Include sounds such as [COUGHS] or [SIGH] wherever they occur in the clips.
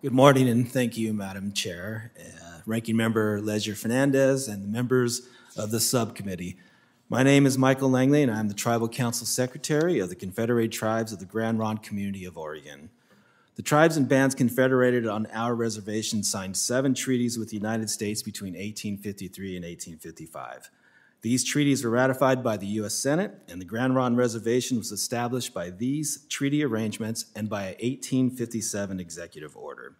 Good morning, and thank you, Madam Chair, uh, Ranking Member Leger Fernandez, and the members of the subcommittee. My name is Michael Langley, and I'm the Tribal Council Secretary of the Confederated Tribes of the Grand Ronde Community of Oregon. The tribes and bands confederated on our reservation signed seven treaties with the United States between 1853 and 1855. These treaties were ratified by the U.S. Senate, and the Grand Ronde Reservation was established by these treaty arrangements and by an 1857 executive order.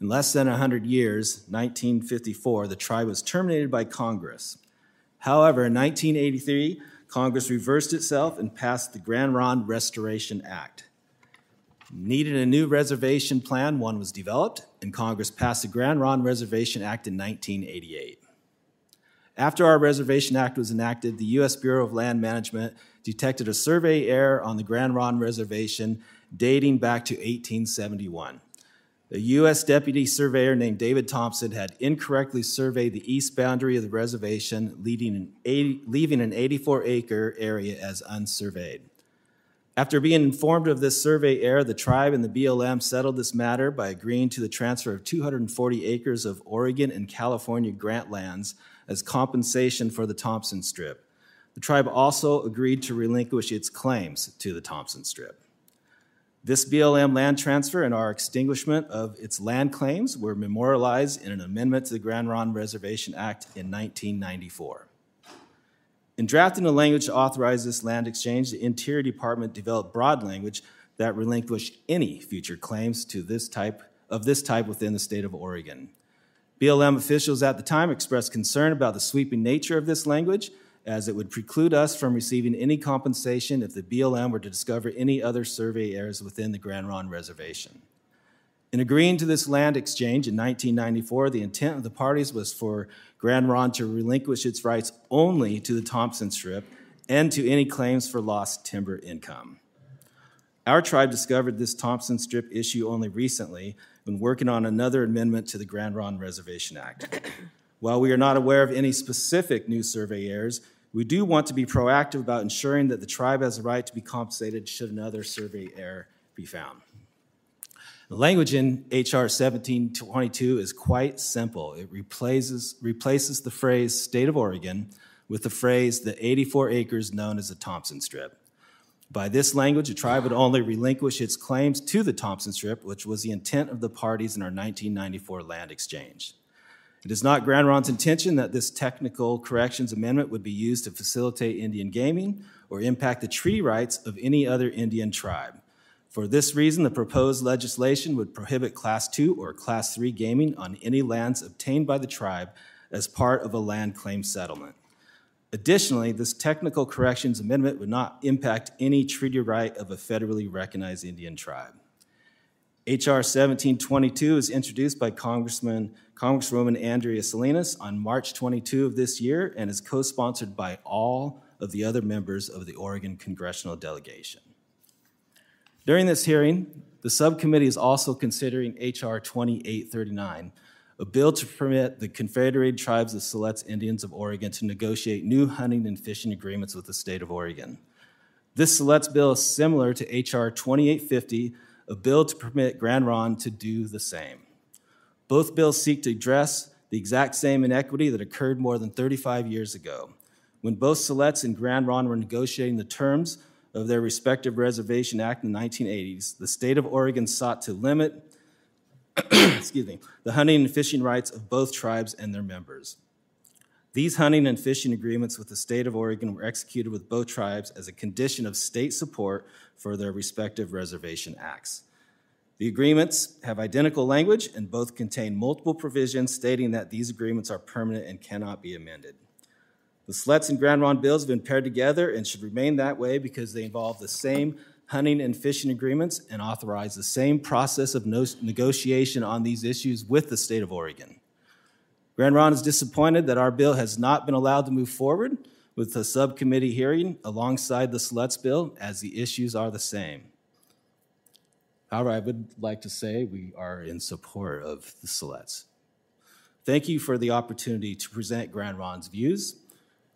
In less than 100 years, 1954, the tribe was terminated by Congress. However, in 1983, Congress reversed itself and passed the Grand Ronde Restoration Act. Needed a new reservation plan, one was developed, and Congress passed the Grand Ronde Reservation Act in 1988. After our Reservation Act was enacted, the U.S. Bureau of Land Management detected a survey error on the Grand Ronde Reservation dating back to 1871. A U.S. deputy surveyor named David Thompson had incorrectly surveyed the east boundary of the reservation, an 80, leaving an 84 acre area as unsurveyed. After being informed of this survey error, the tribe and the BLM settled this matter by agreeing to the transfer of 240 acres of Oregon and California grant lands as compensation for the Thompson Strip. The tribe also agreed to relinquish its claims to the Thompson Strip. This BLM land transfer and our extinguishment of its land claims were memorialized in an amendment to the Grand Ronde Reservation Act in 1994. In drafting the language to authorize this land exchange, the Interior Department developed broad language that relinquished any future claims to this type of this type within the state of Oregon. BLM officials at the time expressed concern about the sweeping nature of this language, as it would preclude us from receiving any compensation if the BLM were to discover any other survey errors within the Grand Ronde Reservation. In agreeing to this land exchange in 1994, the intent of the parties was for Grand Ronde to relinquish its rights only to the Thompson Strip and to any claims for lost timber income. Our tribe discovered this Thompson Strip issue only recently when working on another amendment to the Grand Ronde Reservation Act. [COUGHS] While we are not aware of any specific new survey errors, we do want to be proactive about ensuring that the tribe has the right to be compensated should another survey error be found. The language in H.R. 1722 is quite simple. It replaces, replaces the phrase state of Oregon with the phrase the 84 acres known as the Thompson Strip. By this language, the tribe would only relinquish its claims to the Thompson Strip, which was the intent of the parties in our 1994 land exchange. It is not Grand Ronde's intention that this technical corrections amendment would be used to facilitate Indian gaming or impact the treaty rights of any other Indian tribe. For this reason, the proposed legislation would prohibit Class 2 or Class 3 gaming on any lands obtained by the tribe as part of a land claim settlement. Additionally, this technical corrections amendment would not impact any treaty right of a federally recognized Indian tribe. H.R. 1722 is introduced by Congressman, Congresswoman Andrea Salinas on March 22 of this year and is co sponsored by all of the other members of the Oregon congressional delegation. During this hearing, the subcommittee is also considering H.R. 2839, a bill to permit the Confederated Tribes of Siletz Indians of Oregon to negotiate new hunting and fishing agreements with the state of Oregon. This Siletz bill is similar to H.R. 2850, a bill to permit Grand Ronde to do the same. Both bills seek to address the exact same inequity that occurred more than 35 years ago, when both Siletz and Grand Ronde were negotiating the terms of their respective Reservation Act in the 1980s. The state of Oregon sought to limit [CLEARS THROAT] excuse me, the hunting and fishing rights of both tribes and their members. These hunting and fishing agreements with the state of Oregon were executed with both tribes as a condition of state support for their respective reservation acts. The agreements have identical language and both contain multiple provisions stating that these agreements are permanent and cannot be amended. The Siletz and Grand Ronde bills have been paired together and should remain that way because they involve the same hunting and fishing agreements and authorize the same process of no- negotiation on these issues with the state of Oregon. Grand Ronde is disappointed that our bill has not been allowed to move forward with a subcommittee hearing alongside the Siletz bill, as the issues are the same. However, I would like to say we are in support of the Siletz. Thank you for the opportunity to present Grand Ronde's views.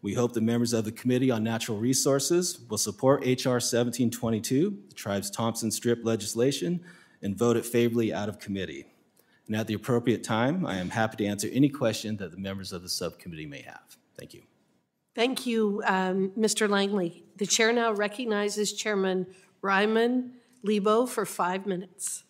We hope the members of the Committee on Natural Resources will support H.R. 1722, the tribe's Thompson Strip legislation, and vote it favorably out of committee. And at the appropriate time, I am happy to answer any question that the members of the subcommittee may have. Thank you. Thank you, um, Mr. Langley. The chair now recognizes Chairman Ryman LeBeau for five minutes.